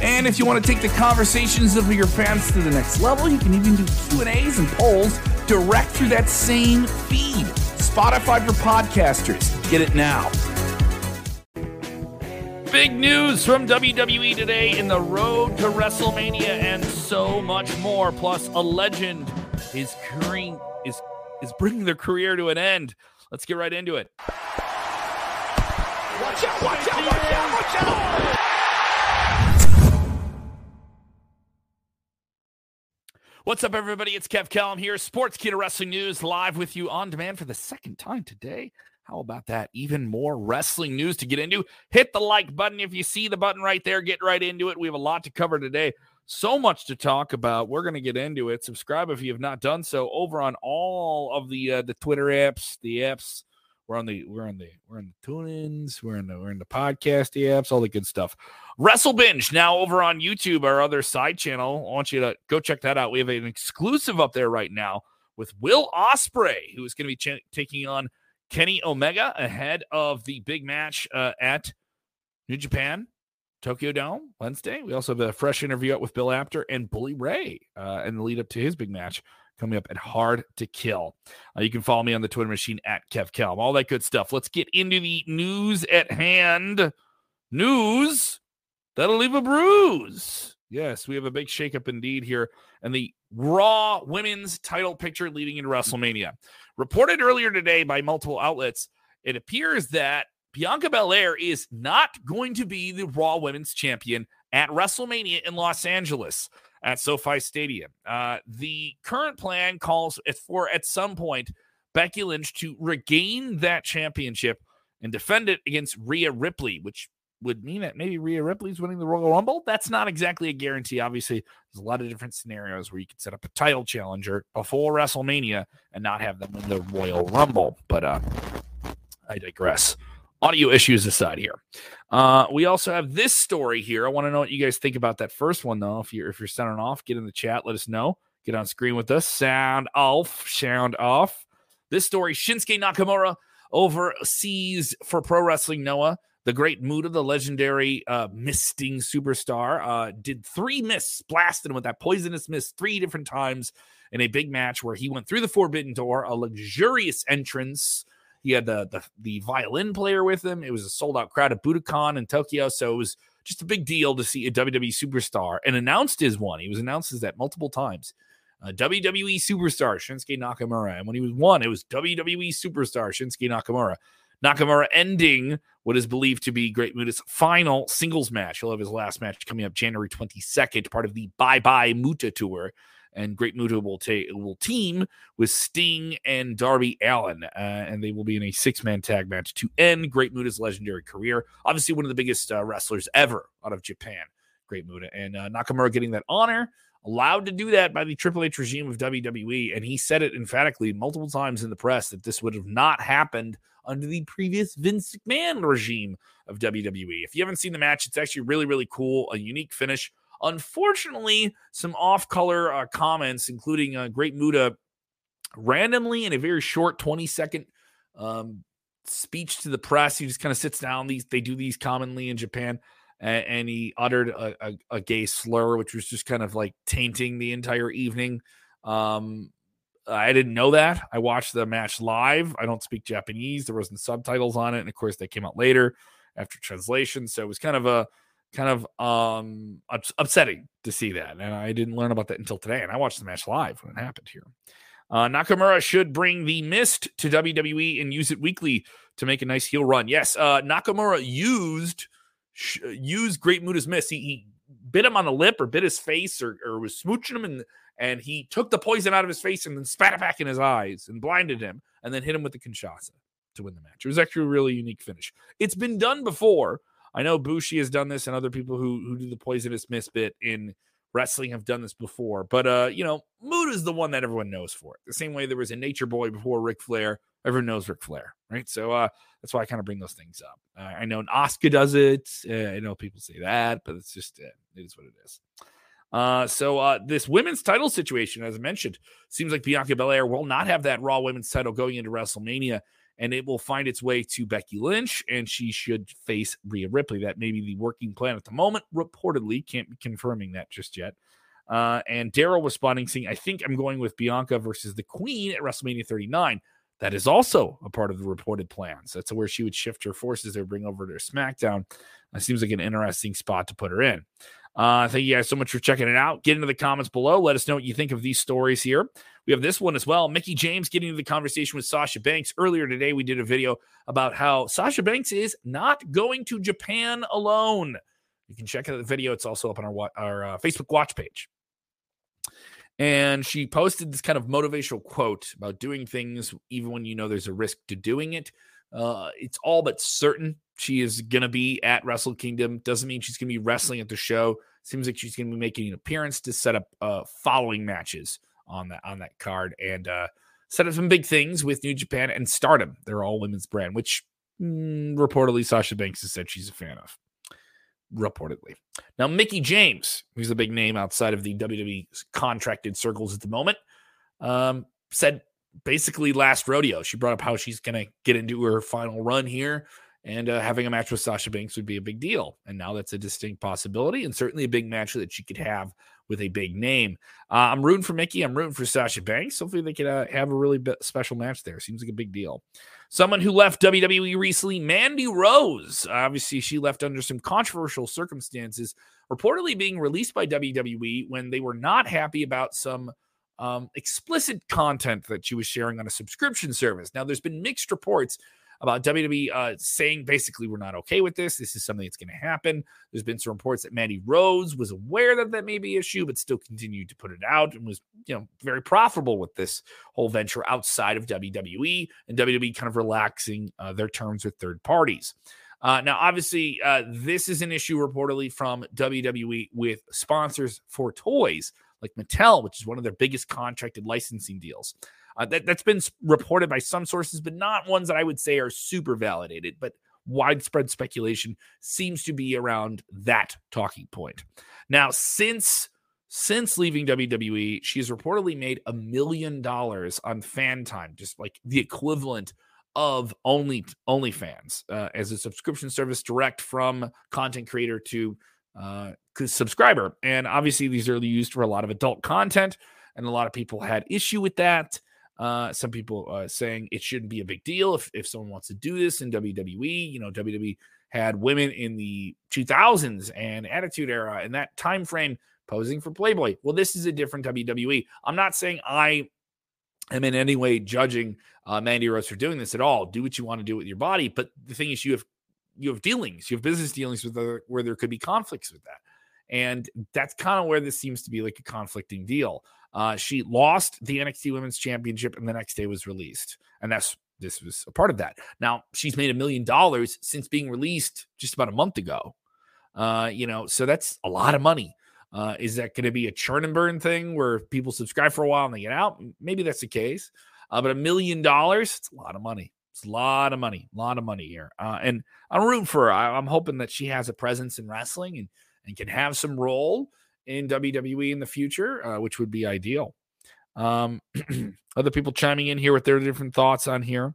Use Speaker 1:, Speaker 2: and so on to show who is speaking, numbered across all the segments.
Speaker 1: And if you want to take the conversations of your fans to the next level, you can even do Q&As and polls direct through that same feed. Spotify for podcasters. Get it now. Big news from WWE today in the road to WrestleMania and so much more. Plus, a legend is curring, is is bringing their career to an end. Let's get right into it. Watch out, watch out, watch out, watch out! What's up, everybody? It's Kev Kellam here, Sports Sportskeeda Wrestling News, live with you on demand for the second time today. How about that? Even more wrestling news to get into. Hit the like button if you see the button right there. Get right into it. We have a lot to cover today. So much to talk about. We're going to get into it. Subscribe if you have not done so over on all of the uh, the Twitter apps, the apps. We're on the we're on the we're on the tune-ins, we're in the we're in the podcast apps, all the good stuff. Wrestle Binge now over on YouTube, our other side channel. I want you to go check that out. We have an exclusive up there right now with Will Ospreay, who is going to be ch- taking on Kenny Omega ahead of the big match uh, at New Japan Tokyo Dome Wednesday. We also have a fresh interview up with Bill Apter and Bully Ray uh, and the lead up to his big match coming up at Hard to Kill. Uh, you can follow me on the Twitter machine at KevKelm. All that good stuff. Let's get into the news at hand. News that'll leave a bruise. Yes, we have a big shakeup indeed here, and the Raw Women's title picture leading into WrestleMania. Reported earlier today by multiple outlets, it appears that Bianca Belair is not going to be the Raw Women's Champion at WrestleMania in Los Angeles at SoFi Stadium. Uh, the current plan calls for at some point Becky Lynch to regain that championship and defend it against Rhea Ripley, which would mean that maybe Rhea Ripley's winning the Royal Rumble. That's not exactly a guarantee. Obviously, there's a lot of different scenarios where you could set up a title challenger before WrestleMania and not have them win the Royal Rumble. But uh, I digress audio issues aside here. Uh, we also have this story here. I want to know what you guys think about that first one, though. If you're if you're sounding off, get in the chat. Let us know. Get on screen with us. Sound off. Sound off. This story: Shinsuke Nakamura overseas for Pro Wrestling Noah. The Great Muta of the legendary uh, misting superstar, uh, did three mists, blasted him with that poisonous mist three different times in a big match where he went through the Forbidden Door, a luxurious entrance he had the, the, the violin player with him. It was a sold out crowd at Budokan in Tokyo, so it was just a big deal to see a WWE superstar and announced as one. He was announced as that multiple times. Uh, WWE superstar Shinsuke Nakamura, and when he was one, it was WWE superstar Shinsuke Nakamura. Nakamura ending what is believed to be Great Muta's final singles match. He'll have his last match coming up January 22nd, part of the Bye Bye Muta Tour and Great Muta will take will team with Sting and Darby Allin, uh, and they will be in a six man tag match to end Great Muta's legendary career. Obviously, one of the biggest uh, wrestlers ever out of Japan, Great Muta, and uh, Nakamura getting that honor. Allowed to do that by the Triple H regime of WWE, and he said it emphatically multiple times in the press that this would have not happened under the previous Vince McMahon regime of WWE. If you haven't seen the match, it's actually really, really cool, a unique finish. Unfortunately, some off color uh, comments, including uh, Great Muta, randomly in a very short 20 second um, speech to the press. He just kind of sits down. These they do these commonly in Japan. And, and he uttered a, a, a, gay slur, which was just kind of like tainting the entire evening. Um, I didn't know that. I watched the match live. I don't speak Japanese. There wasn't subtitles on it, and of course, they came out later after translation. So it was kind of a kind of um ups- upsetting to see that. And I didn't learn about that until today. And I watched the match live when it happened here. Uh, Nakamura should bring the mist to WWE and use it weekly to make a nice heel run. Yes, uh, Nakamura used sh- used Great Muta's mist. He, he, bit him on the lip or bit his face or, or was smooching him and and he took the poison out of his face and then spat it back in his eyes and blinded him and then hit him with the Kinshasa to win the match. It was actually a really unique finish. It's been done before I know Bushi has done this and other people who who do the poisonous mist bit in wrestling have done this before. But uh, you know, Muta is the one that everyone knows for it. The same way there was a Nature Boy before Ric Flair. Everyone knows Ric Flair, right? So uh, that's why I kind of bring those things up. Uh, I know Asuka does it. Uh, I know people say that, but it's just uh, it is what it is. Uh, so uh, this women's title situation, as I mentioned, seems like Bianca Belair will not have that Raw Women's title going into WrestleMania, and it will find its way to Becky Lynch, and she should face Rhea Ripley. That may be the working plan at the moment. Reportedly, can't be confirming that just yet. Uh, and Daryl responding, saying, "I think I'm going with Bianca versus the Queen at WrestleMania 39." That is also a part of the reported plans. That's where she would shift her forces or bring over to SmackDown. That seems like an interesting spot to put her in. Uh, thank you guys so much for checking it out. Get into the comments below. Let us know what you think of these stories here. We have this one as well. Mickie James getting into the conversation with Sasha Banks. Earlier today, we did a video about how Sasha Banks is not going to Japan alone. You can check out the video. It's also up on our, our uh, Facebook watch page. And she posted this kind of motivational quote about doing things even when you know there's a risk to doing it. Uh, it's all but certain she is going to be at Wrestle Kingdom. Doesn't mean she's going to be wrestling at the show. Seems like she's going to be making an appearance to set up uh, following matches on that on that card and uh, set up some big things with New Japan and Stardom. They're all women's brand, which mm, reportedly Sasha Banks has said she's a fan of. Reportedly. Now, Mickie James, who's a big name outside of the WWE contracted circles at the moment, um, said basically last rodeo. She brought up how she's going to get into her final run here, and uh, having a match with Sasha Banks would be a big deal. And now that's a distinct possibility, and certainly a big match that she could have with a big name. Uh, I'm rooting for Mickie. I'm rooting for Sasha Banks. Hopefully, they can uh, have a really special match there. Seems like a big deal. Someone who left WWE recently, Mandy Rose. Obviously, she left under some controversial circumstances, reportedly being released by WWE when they were not happy about some um, explicit content that she was sharing on a subscription service. Now, there's been mixed reports about WWE uh, saying basically we're not okay with this. This is something that's going to happen. There's been some reports that Mandy Rose was aware that that may be an issue, but still continued to put it out and was you know very profitable with this whole venture outside of WWE and WWE kind of relaxing uh, their terms with third parties. Uh, now, obviously, uh, this is an issue reportedly from WWE with sponsors for toys like Mattel, which is one of their biggest contracted licensing deals. Uh, that, that's been reported by some sources, but not ones that I would say are super validated. But widespread speculation seems to be around that talking point. Now, since since leaving WWE, she has reportedly made a million dollars on fan time, just like the equivalent of only OnlyFans uh, as a subscription service direct from content creator to uh, subscriber. And obviously, these are used for a lot of adult content, and a lot of people had issue with that. Uh, some people uh, saying it shouldn't be a big deal if, if someone wants to do this in WWE. You know, WWE had women in the 2000s and Attitude Era and that time frame posing for Playboy. Well, this is a different WWE. I'm not saying I am in any way judging uh, Mandy Rose for doing this at all. Do what you want to do with your body, but the thing is, you have you have dealings, you have business dealings with other, where there could be conflicts with that. And that's kind of where this seems to be like a conflicting deal. Uh, she lost the NXT Women's Championship and the next day was released. And that's this was a part of that. Now, she's made a million dollars since being released just about a month ago. Uh, you know, so that's a lot of money. Uh, is that going to be a churn and burn thing where people subscribe for a while and they get out? Maybe that's the case. Uh, but a million dollars, it's a lot of money. It's a lot of money, a lot of money here. Uh, and I'm rooting for her. I, am hoping that she has a presence in wrestling and, and can have some role in WWE in the future, uh, which would be ideal. Um, other people chiming in here with their different thoughts on here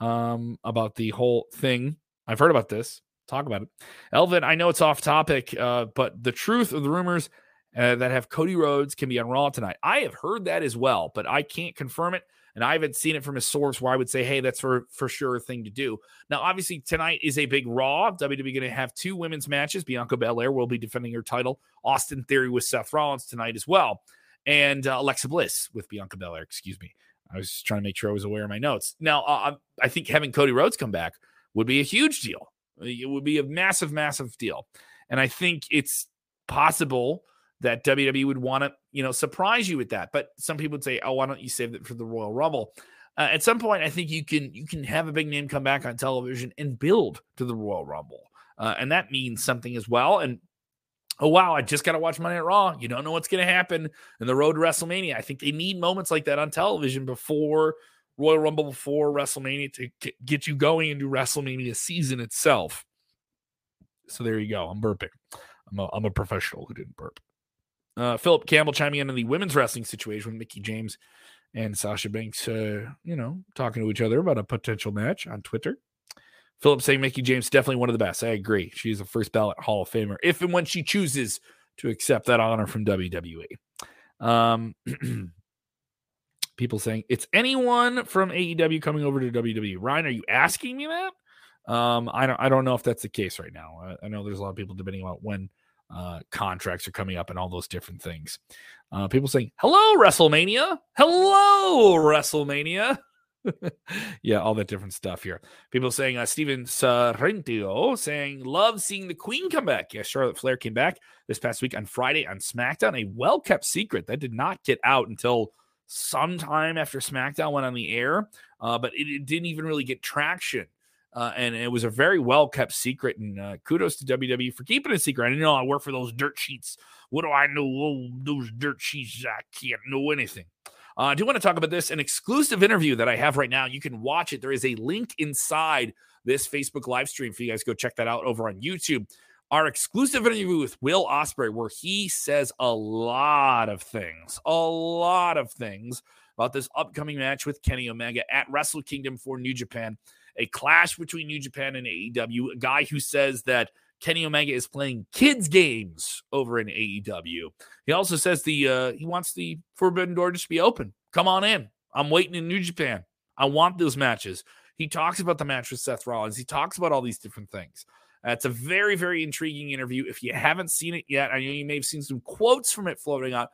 Speaker 1: um, about the whole thing. I've heard about this. Talk about it. Elvin, I know it's off topic, uh, but the truth of the rumors uh, that have Cody Rhodes can be on Raw tonight. I have heard that as well, but I can't confirm it and I haven't seen it from a source where I would say, hey, that's for for sure a thing to do. Now, obviously, tonight is a big Raw. WWE going to have two women's matches. Bianca Belair will be defending her title. Austin Theory with Seth Rollins tonight as well, and uh, Alexa Bliss with Bianca Belair. Excuse me. I was just trying to make sure I was aware of my notes. Now, uh, I think having Cody Rhodes come back would be a huge deal. It would be a massive, massive deal, and I think it's possible that WWE would want to, you know, surprise you with that. But some people would say, "Oh, why don't you save it for the Royal Rumble?" Uh, at some point, I think you can you can have a big name come back on television and build to the Royal Rumble, uh, and that means something as well. And oh wow, I just got to watch Monday Night Raw. You don't know what's going to happen in the road to WrestleMania. I think they need moments like that on television before Royal Rumble, before WrestleMania to get you going into WrestleMania season itself. So there you go. I'm burping. I'm a, I'm a professional who didn't burp. Uh, Philip Campbell chiming in on the women's wrestling situation with Mickie James and Sasha Banks, uh, you know, talking to each other about a potential match on Twitter. Philip saying Mickie James definitely one of the best. I agree. She's a first ballot Hall of Famer if and when she chooses to accept that honor from WWE. Um, people saying it's anyone from AEW coming over to WWE. Ryan, are you asking me that? Um, I don't. I don't know if that's the case right now. I, I know there's a lot of people debating about when uh, contracts are coming up and all those different things. Uh, people saying, "Hello, WrestleMania! Hello, WrestleMania!" yeah, all that different stuff here. People saying uh, Steven Sorrentino saying love seeing the Queen come back. Yes, Charlotte Flair came back this past week on Friday on SmackDown. A well kept secret that did not get out until sometime after SmackDown went on the air, uh, but it, it, didn't even really get traction. Uh, and it was a very well kept secret. And uh, kudos to WWE for keeping it secret. I know I work for those dirt sheets. What do I know? Oh, those dirt sheets, I can't know anything. Uh, I do want to talk about this an exclusive interview that I have right now. You can watch it. There is a link inside this Facebook live stream for you guys. Go check that out over on YouTube. Our exclusive interview with Will Ospreay, where he says a lot of things, a lot of things about this upcoming match with Kenny Omega at Wrestle Kingdom for New Japan, a clash between New Japan and AEW. A guy who says that Kenny Omega is playing kids games over in AEW. He also says the uh, he wants the Forbidden Door just to be open. Come on in. I'm waiting in New Japan. I want those matches. He talks about the match with Seth Rollins. He talks about all these different things. Uh, it's a very, very intriguing interview. If you haven't seen it yet, I know you may have seen some quotes from it floating out.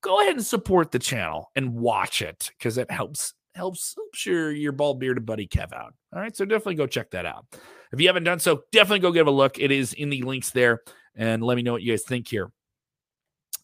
Speaker 1: Go ahead and support the channel and watch it because it helps helps helps your your bald bearded buddy Kev out. All right, so definitely go check that out. If you haven't done so, definitely go give a look. It is in the links there. And let me know what you guys think here.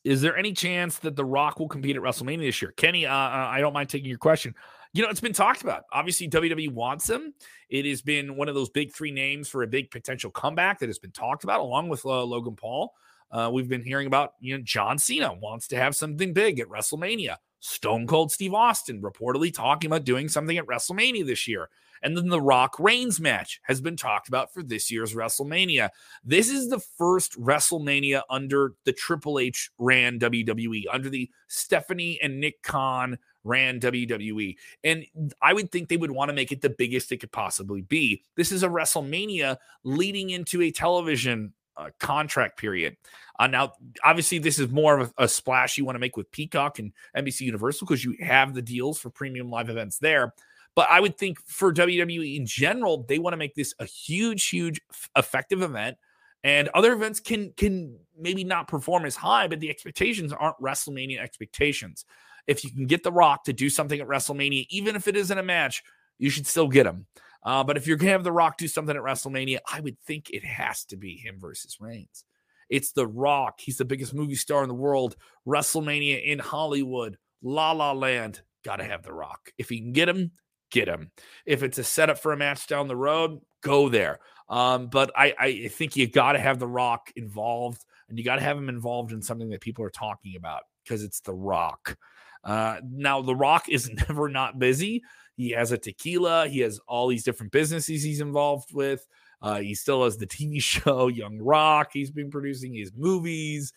Speaker 1: Is there any chance that The Rock will compete at WrestleMania this year? Kenny, uh, uh I don't mind taking your question. You know, it's been talked about. Obviously, WWE wants him. It has been one of those big three names for a big potential comeback that has been talked about, along with uh, Logan Paul. Uh, we've been hearing about, you know, John Cena wants to have something big at WrestleMania. Stone Cold Steve Austin reportedly talking about doing something at WrestleMania this year. And then the Rock Reigns match has been talked about for this year's WrestleMania. This is the first WrestleMania under the Triple H ran WWE, under the Stephanie and Nick Khan ran WWE. And I would think they would want to make it the biggest it could possibly be. This is a WrestleMania leading into a television uh, contract period. Uh, now, obviously, this is more of a, a splash you want to make with Peacock and NBC Universal because you have the deals for premium live events there. But I would think for WWE in general, they want to make this a huge, huge effective event. And other events can can maybe not perform as high, but the expectations aren't WrestleMania expectations. If you can get The Rock to do something at WrestleMania, even if it isn't a match, you should still get him. Uh, but if you're gonna have The Rock do something at WrestleMania, I would think it has to be him versus Reigns. It's The Rock. He's the biggest movie star in the world. WrestleMania in Hollywood, La La Land. Got to have The Rock. If he can get him, get him. If it's a setup for a match down the road, go there. Um, but I, I think you got to have The Rock involved, and you got to have him involved in something that people are talking about because it's The Rock. Uh, now, The Rock is never not busy. He has a tequila. He has all these different businesses he's involved with. Uh, he still has the TV show Young Rock. He's been producing his movies.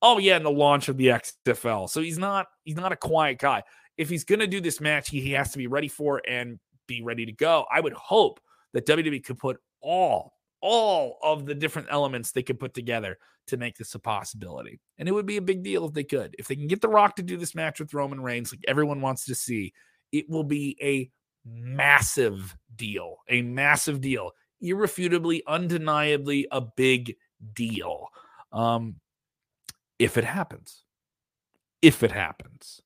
Speaker 1: Oh yeah, and the launch of the XFL. So he's not he's not a quiet guy if he's going to do this match, he, he has to be ready for it and be ready to go. I would hope that WWE could put all all of the different elements they could put together to make this a possibility. And it would be a big deal if they could. If they can get The Rock to do this match with Roman Reigns, like everyone wants to see, it will be a massive deal. A massive deal. Irrefutably, undeniably a big deal. Um, if it happens. If it happens.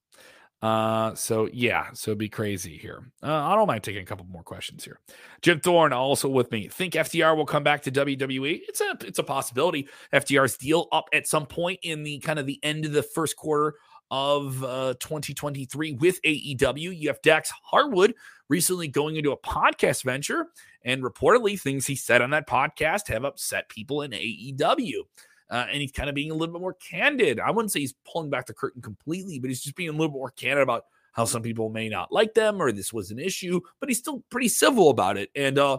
Speaker 1: Uh, so yeah, so be crazy here. Uh, I don't mind taking a couple more questions here. Jim Thorne also with me. Think FTR will come back to WWE? It's a it's a possibility. FTR's deal up at some point in the kind of the end of the first quarter of uh, 2023 with AEW. You have Dax Harwood recently going into a podcast venture, and reportedly things he said on that podcast have upset people in AEW. Uh, and he's kind of being a little bit more candid. I wouldn't say he's pulling back the curtain completely, but he's just being a little bit more candid about how some people may not like them or this was an issue, but he's still pretty civil about it. And uh,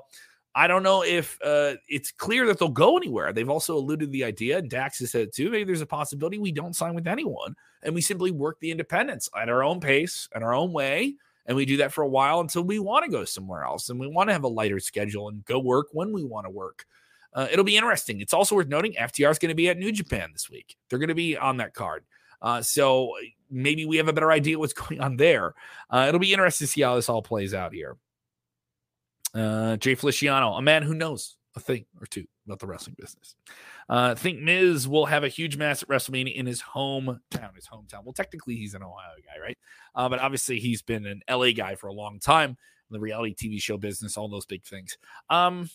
Speaker 1: I don't know if uh, it's clear that they'll go anywhere. They've also alluded the idea, Dax has said too, maybe there's a possibility we don't sign with anyone and we simply work the independence at our own pace and our own way. And we do that for a while until we want to go somewhere else and we want to have a lighter schedule and go work when we want to work. Uh, it'll be interesting. It's also worth noting FTR is going to be at New Japan this week. They're going to be on that card. Uh, so maybe we have a better idea what's going on there. Uh, it'll be interesting to see how this all plays out here. Uh, Jay Feliciano, a man who knows a thing or two about the wrestling business. Uh, think Miz will have a huge match at WrestleMania in his hometown. His hometown. Well, technically, he's an Ohio guy, right? Uh, but obviously, he's been an LA guy for a long time. In the reality TV show business, all those big things. Um,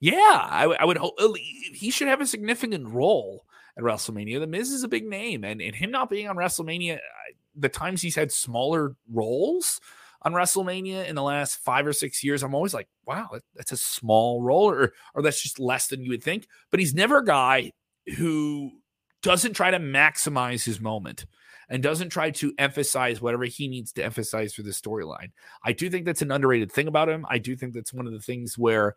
Speaker 1: yeah, I, I would hope uh, he should have a significant role at WrestleMania. The Miz is a big name, and, and him not being on WrestleMania, the times he's had smaller roles on WrestleMania in the last five or six years, I'm always like, wow, that's a small role, or, or that's just less than you would think. But he's never a guy who doesn't try to maximize his moment and doesn't try to emphasize whatever he needs to emphasize for the storyline. I do think that's an underrated thing about him. I do think that's one of the things where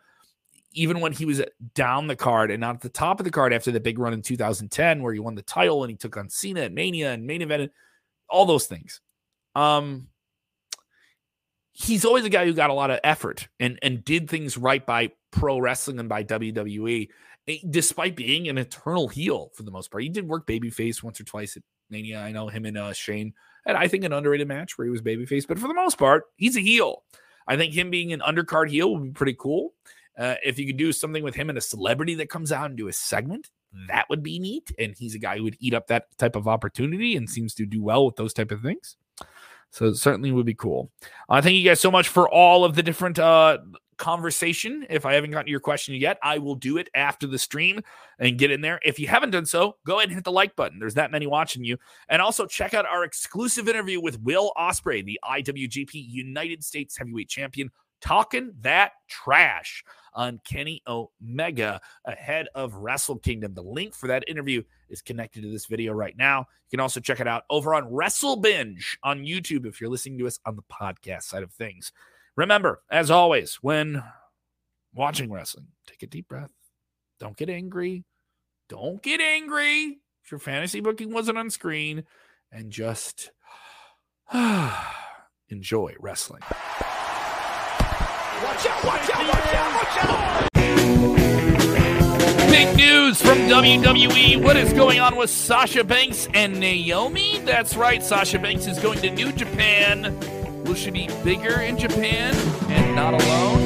Speaker 1: even when he was down the card and not at the top of the card after the big run in 2010 where he won the title and he took on Cena at Mania and main event, all those things. Um, he's always a guy who got a lot of effort and and did things right by pro wrestling and by WWE, eh, despite being an eternal heel for the most part. He did work babyface once or twice at Mania. I know him and uh, Shane, and I think an underrated match where he was babyface, but for the most part, he's a heel. I think him being an undercard heel would be pretty cool. Uh, if you could do something with him and a celebrity that comes out and do a segment, that would be neat. And he's a guy who would eat up that type of opportunity and seems to do well with those type of things. So it certainly would be cool. Uh, thank you guys so much for all of the different uh, conversation. If I haven't gotten your question yet, I will do it after the stream and get in there. If you haven't done so, go ahead and hit the like button. There's that many watching you. And also check out our exclusive interview with Will Ospreay, the IWGP United States Heavyweight Champion, talking that trash on Kenny Omega ahead of Wrestle Kingdom. The link for that interview is connected to this video right now. You can also check it out over on Wrestle Binge on YouTube if you're listening to us on the podcast side of things. Remember, as always, when watching wrestling, take a deep breath. Don't get angry. Don't get angry if your fantasy booking wasn't on screen and just enjoy wrestling. Watch out, watch out, watch out, watch out! Big news from WWE. What is going on with Sasha Banks and Naomi? That's right, Sasha Banks is going to New Japan. Will she be bigger in Japan and not alone?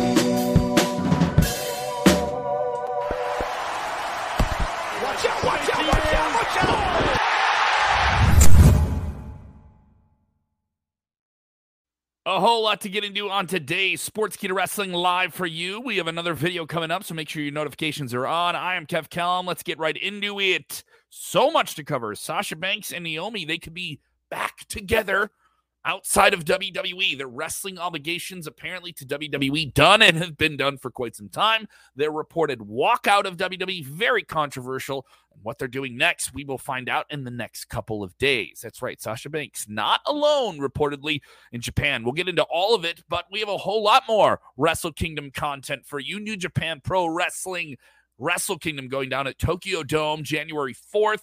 Speaker 1: A whole lot to get into on today's Sportskeeda Wrestling live for you. We have another video coming up, so make sure your notifications are on. I am Kev Kellam. Let's get right into it. So much to cover. Sasha Banks and Naomi, they could be back together outside of WWE. Their wrestling obligations apparently to WWE done and have been done for quite some time. Their reported walkout of WWE, very controversial. And what they're doing next, we will find out in the next couple of days. That's right, Sasha Banks, not alone, reportedly in Japan. We'll get into all of it, but we have a whole lot more Wrestle Kingdom content for you. New Japan Pro Wrestling Wrestle Kingdom going down at Tokyo Dome January 4th.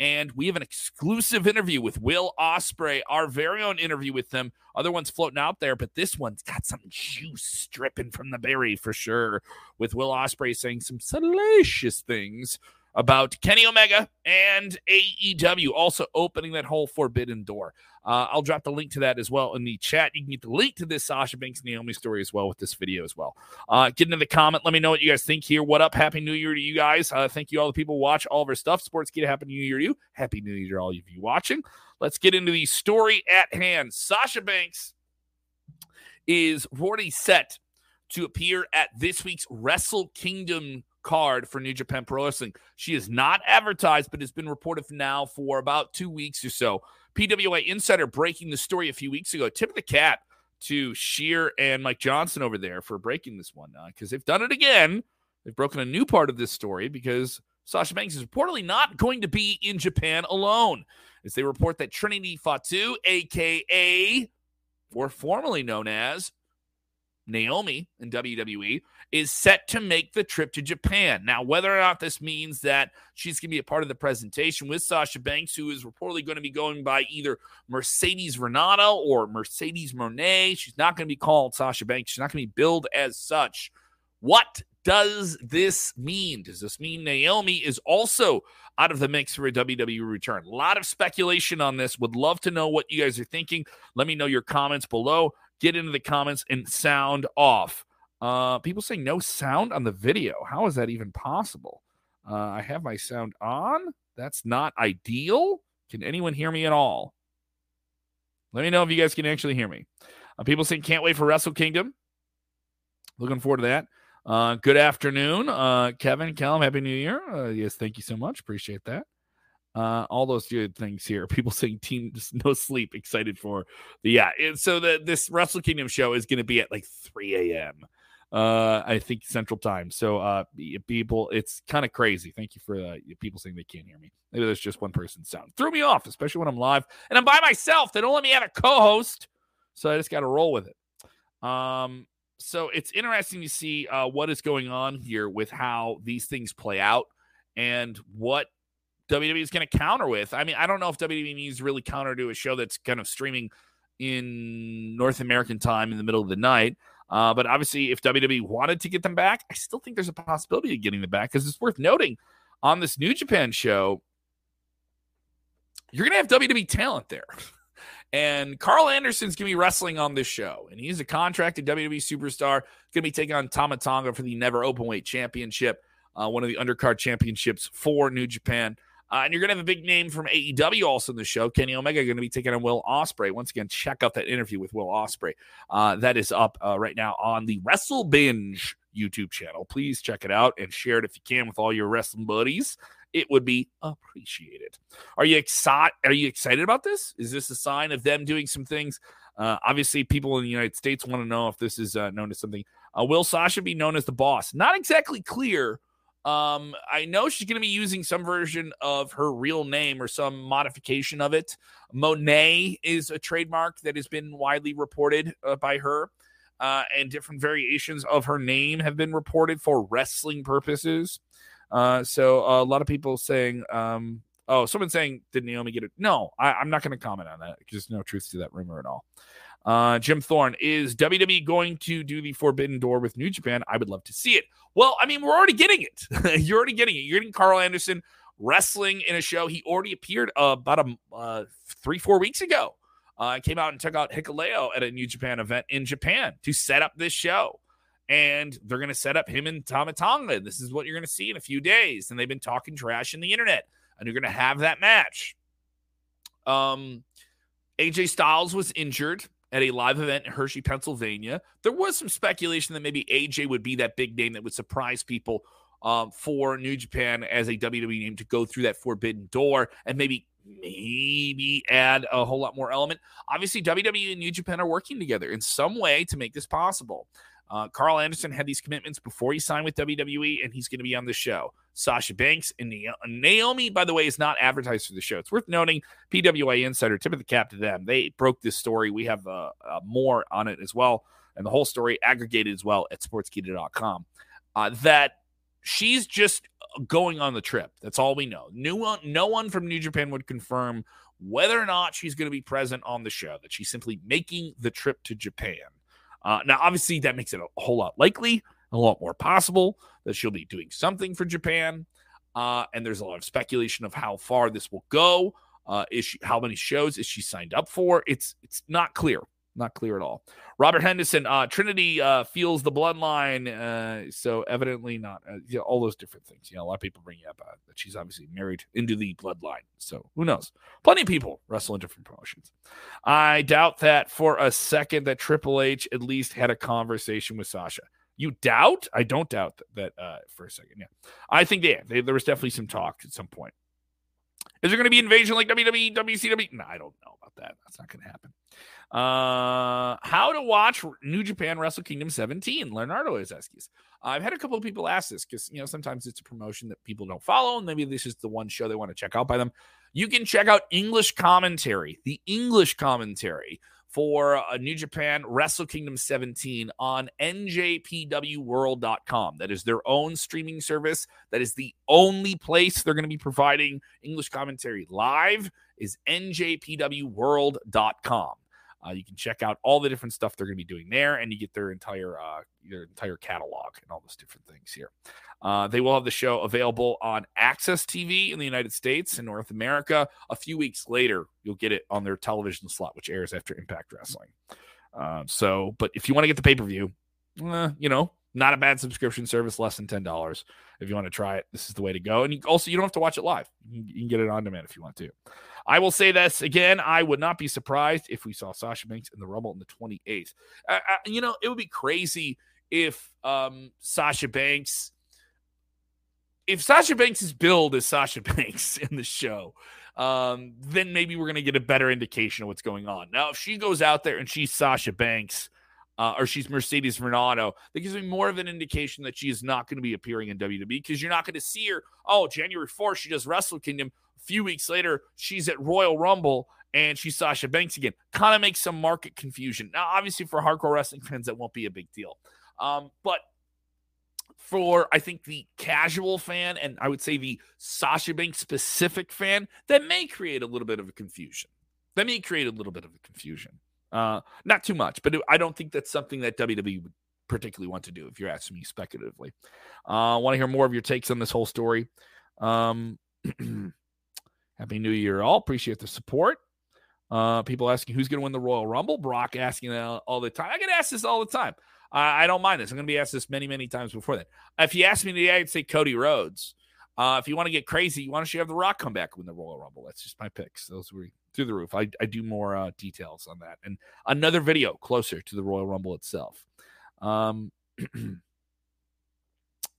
Speaker 1: And we have an exclusive interview with Will Ospreay, our very own interview with them. Other ones floating out there, but this one's got some juice dripping from the berry for sure. With Will Ospreay saying some salacious things about Kenny Omega and AEW also opening that whole forbidden door. Uh, I'll drop the link to that as well in the chat. You can get the link to this Sasha Banks Naomi story as well with this video as well. Uh, get into the comment. Let me know what you guys think here. What up? Happy New Year to you guys. Uh, thank you all the people watch all of our stuff. Sports get Happy New Year to you. Happy New Year to all of you watching. Let's get into the story at hand. Sasha Banks is already set to appear at this week's Wrestle Kingdom card for New Japan Pro Wrestling. She is not advertised, but has been reported now for about two weeks or so. PWA Insider breaking the story a few weeks ago. Tip of the cap to Scherer and Mike Johnson over there for breaking this one because uh, they've done it again. They've broken a new part of this story because Sasha Banks is reportedly not going to be in Japan alone, as they report that Trinity Fatu, aka, or formerly known as Naomi in WWE, is set to make the trip to Japan. Now, whether or not this means that she's going to be a part of the presentation with Sasha Banks, who is reportedly going to be going by either Mercedes Renata or Mercedes Monet, she's not going to be called Sasha Banks. She's not going to be billed as such. What does this mean? Does this mean Naomi is also out of the mix for a WWE return? A lot of speculation on this. Would love to know what you guys are thinking. Let me know your comments below. Get into the comments and sound off. Uh, people saying no sound on the video. How is that even possible? Uh, I have my sound on. That's not ideal. Can anyone hear me at all? Let me know if you guys can actually hear me. Uh, people saying can't wait for Wrestle Kingdom. Looking forward to that. Uh, good afternoon, uh, Kevin, Callum. Happy New Year. Uh, yes, thank you so much. Appreciate that. Uh, all those good things here. People saying team no sleep, excited for the yeah. And so the this Wrestle Kingdom show is going to be at like 3 a.m. Uh, I think Central Time. So uh, people, it's kind of crazy. Thank you for uh, people saying they can't hear me. Maybe there's just one person's sound. Threw me off, especially when I'm live and I'm by myself. They don't let me have a co-host, so I just got to roll with it. Um, so it's interesting to see uh, what is going on here with how these things play out and what WWE is going to counter with. I mean, I don't know if WWE needs really counter to a show that's kind of streaming in North American time in the middle of the night. Uh, but obviously, if WWE wanted to get them back, I still think there's a possibility of getting them back because it's worth noting on this New Japan show, you're going to have WWE talent there. And Karl Anderson's going to be wrestling on this show. And he's a contracted WWE superstar. Going to be taking on Tama Tonga for the Never Openweight Championship, uh, one of the undercard championships for New Japan. Uh, and you're going to have a big name from AEW also in the show. Kenny Omega going to be taking on Will Ospreay. Once again, check out that interview with Will Ospreay. Uh, that is up uh, right now on the Wrestle Binge YouTube channel. Please check it out and share it if you can with all your wrestling buddies it would be appreciated. Are you excited? Are you excited about this? Is this a sign of them doing some things? Uh, obviously, people in the United States want to know if this is uh, known as something. Uh, will Sasha be known as the boss? Not exactly clear. Um, I know she's going to be using some version of her real name or some modification of it. Monet is a trademark that has been widely reported uh, by her, uh, and different variations of her name have been reported for wrestling purposes. Uh, so a lot of people saying, um, oh, someone saying, did Naomi get it? No, I, am not going to comment on that. There's no truth to that rumor at all. Uh, Jim Thorne, is WWE going to do the Forbidden Door with New Japan? I would love to see it. Well, I mean, we're already getting it. You're already getting it. You're getting Karl Anderson wrestling in a show. He already appeared uh, about a uh, three, four weeks ago. Uh, came out and took out Hikuleo at a New Japan event in Japan to set up this show and they're going to set up him and Tama Tonga. This is what you're going to see in a few days. And they've been talking trash in the internet, and you're going to have that match. Um, AJ Styles was injured at a live event in Hershey, Pennsylvania. There was some speculation that maybe AJ would be that big name that would surprise people um, for New Japan as a WWE name to go through that forbidden door and maybe maybe add a whole lot more element. Obviously, WWE and New Japan are working together in some way to make this possible. Uh, Karl Anderson had these commitments before he signed with WWE, and he's going to be on the show. Sasha Banks and Naomi, by the way, is not advertised for the show. It's worth noting. PWI Insider, tip of the cap to them. They broke this story. We have uh, uh, more on it as well, and the whole story aggregated as well at sportskeeda.com. Uh, that she's just going on the trip. That's all we know. No one, no one from New Japan would confirm whether or not she's going to be present on the show. That she's simply making the trip to Japan. Uh, now, obviously, that makes it a whole lot likely, a lot more possible that she'll be doing something for Japan. Uh, and there's a lot of speculation of how far this will go. Uh, is she, how many shows is she signed up for? It's it's not clear. Not clear at all. Robert Henderson, uh, Trinity uh, feels the bloodline, uh, so evidently not. Uh, all those different things. You know, a lot of people bring up uh, that she's obviously married into the bloodline. So who knows? Plenty of people wrestle in different promotions. I doubt that for a second that Triple H at least had a conversation with Sasha. You doubt? I don't doubt that, that uh, for a second. Yeah, I think yeah, they, there was definitely some talk at some point. Is there going to be invasion like WWE, WCW? No, I don't know about that. That's not going to happen. Uh, how to watch New Japan Wrestle Kingdom 17? Leonardo is asking. I've had a couple of people ask this because you know sometimes it's a promotion that people don't follow, and maybe this is the one show they want to check out by them. You can check out English commentary, the English commentary for a New Japan Wrestle Kingdom 17 on njpwworld.com. That is their own streaming service. That is the only place they're going to be providing English commentary live is njpwworld.com. Uh, you can check out all the different stuff they're going to be doing there, and you get their entire uh, their entire catalog and all those different things here. Uh, they will have the show available on AXS TV in the United States and North America. A few weeks later, you'll get it on their television slot, which airs after Impact Wrestling. Uh, so, but if you want to get the pay per view, eh, you know, not a bad subscription service, less than ten dollars. If you want to try it, this is the way to go. And you, also, you don't have to watch it live. You can, get it on demand if you want to. I will say this again. I would not be surprised if we saw Sasha Banks in the Rumble on the 28th. Uh, uh, you know, it would be crazy if um, Sasha Banks, if Sasha Banks is billed as Sasha Banks in the show, um, then maybe we're going to get a better indication of what's going on. Now, if she goes out there and she's Sasha Banks, uh, or she's Mercedes Renato, that gives me more of an indication that she is not going to be appearing in WWE because you're not going to see her. Oh, January 4th, she does Wrestle Kingdom A few weeks later, she's at Royal Rumble and she's Sasha Banks again. Kind of makes some market confusion. Now, obviously, for hardcore wrestling fans, that won't be a big deal. Um, but for I think the casual fan and I would say the Sasha Banks specific fan, that may create a little bit of a confusion. That may create a little bit of a confusion. Uh, not too much, but I don't think that's something that WWE would particularly want to do. If you're asking me speculatively, uh, I want to hear more of your takes on this whole story. Um, Happy New Year, all. Appreciate the support. Uh, people asking who's going to win the Royal Rumble. Brock asking all the time. I get asked this all the time. I, I don't mind this. I'm going to be asked this many, many times before that. If you ask me today, I'd say Cody Rhodes. Uh, if you want to get crazy, why don't you have The Rock come back win the Royal Rumble? That's just my picks. Those were through the roof. I, I do more uh, details on that and another video closer to the Royal Rumble itself. Um,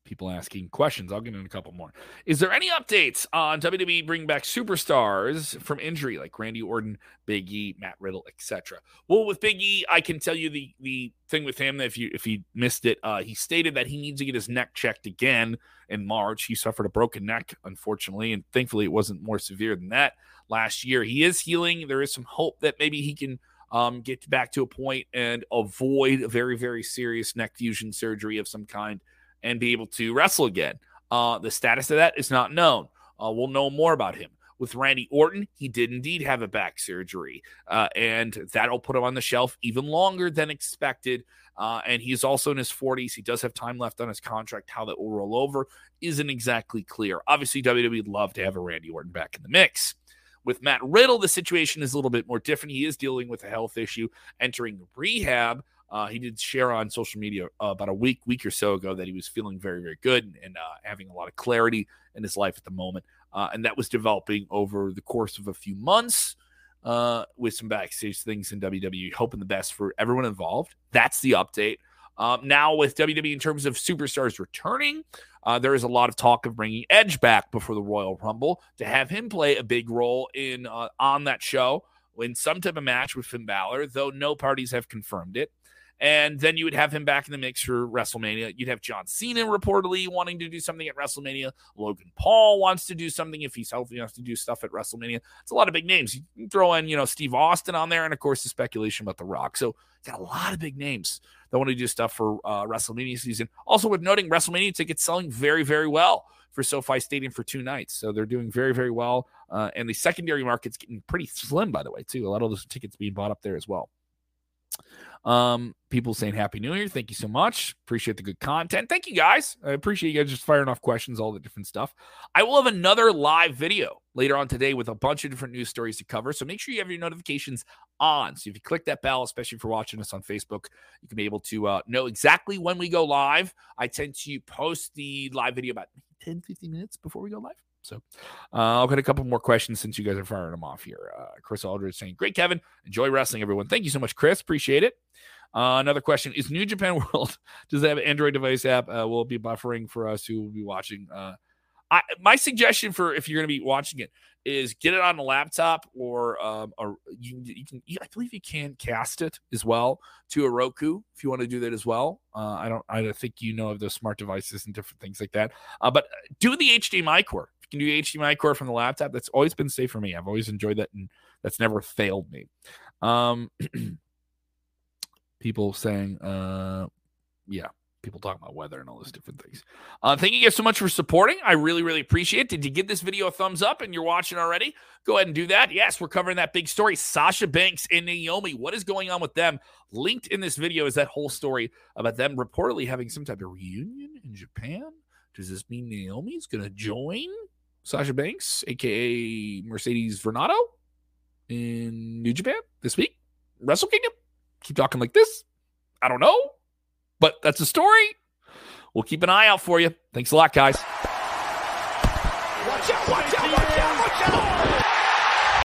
Speaker 1: people asking questions. I'll get in a couple more. Is there any updates on WWE bringing back superstars from injury like Randy Orton, Big E, Matt Riddle, etc.? Well, with Big E, I can tell you the the thing with him. If you if he missed it, uh, he stated that he needs to get his neck checked again in March. He suffered a broken neck, unfortunately, and thankfully it wasn't more severe than that last year. He is healing. There is some hope that maybe he can. Um, get back to a point and avoid a very, very serious neck fusion surgery of some kind and be able to wrestle again. Uh, the status of that is not known. Uh, we'll know more about him. With Randy Orton, he did indeed have a back surgery, uh, and that'll put him on the shelf even longer than expected. Uh, and he's also in his 40s. He does have time left on his contract. How that will roll over isn't exactly clear. Obviously, WWE would love to have a Randy Orton back in the mix. With Matt Riddle, the situation is a little bit more different. He is dealing with a health issue, entering rehab. Uh, he did share on social media uh, about a week, week or so ago that he was feeling very, very good and, and uh, having a lot of clarity in his life at the moment. Uh, and that was developing over the course of a few months uh, with some backstage things in WWE, hoping the best for everyone involved. That's the update. Um, now, with WWE in terms of superstars returning, uh, there is a lot of talk of bringing Edge back before the Royal Rumble to have him play a big role in on that show in some type of match with Finn Balor, though no parties have confirmed it. And then you would have him back in the mix for WrestleMania. You'd have John Cena reportedly wanting to do something at WrestleMania. Logan Paul wants to do something if he's healthy enough to do stuff at WrestleMania. It's a lot of big names. You throw in, you know, Steve Austin on there, and of course the speculation about The Rock. So got a lot of big names that want to do stuff for uh, WrestleMania season. Also, with noting WrestleMania tickets selling very, very well for SoFi Stadium for two nights. So they're doing very, very well. Uh, and the secondary market's getting pretty slim, by the way, too. A lot of those tickets being bought up there as well. Um, people saying Happy New Year. Thank you so much. Appreciate the good content. Thank you guys. I appreciate you guys just firing off questions, all the different stuff. I will have another live video later on today with a bunch of different news stories to cover. So make sure you have your notifications on. So if you click that bell, especially if you're watching us on Facebook, you can be able to uh, know exactly when we go live. I tend to post the live video about 10, 15 minutes before we go live. So uh, I'll get a couple more questions since you guys are firing them off here. Uh, Chris Aldridge saying, Great, Kevin. Enjoy wrestling, everyone. Thank you so much, Chris. Appreciate it. Uh, another question Is New Japan World, does it have an Android device app? Uh, will it be buffering for us who will be watching? Uh, I, my suggestion for if you're going to be watching it, is get it on a laptop or um, a, you, you can. I believe you can cast it as well to a Roku if you want to do that as well. Uh, I don't. I think you know of those smart devices and different things like that. But do the HDMI core. Can do HDMI cord from the laptop, that's always been safe for me. I've always enjoyed that, and that's never failed me. Um, people saying, uh, yeah, people talking about weather and all those different things. Uh, thank you guys so much for supporting. I really, really appreciate it. Did you give this video a thumbs up and you're watching already? Go ahead and do that. Yes, we're covering that big story. Sasha Banks and Naomi. What is going on with them? Linked in this video is that whole story about them reportedly having some type of reunion in Japan. Does this mean Naomi's going to join Sasha Banks, aka Mercedes Varnado, in New Japan this week? Wrestle Kingdom? Keep talking like this? I don't know. But that's a story. We'll keep an eye out for you. Thanks a lot, guys. Watch out, watch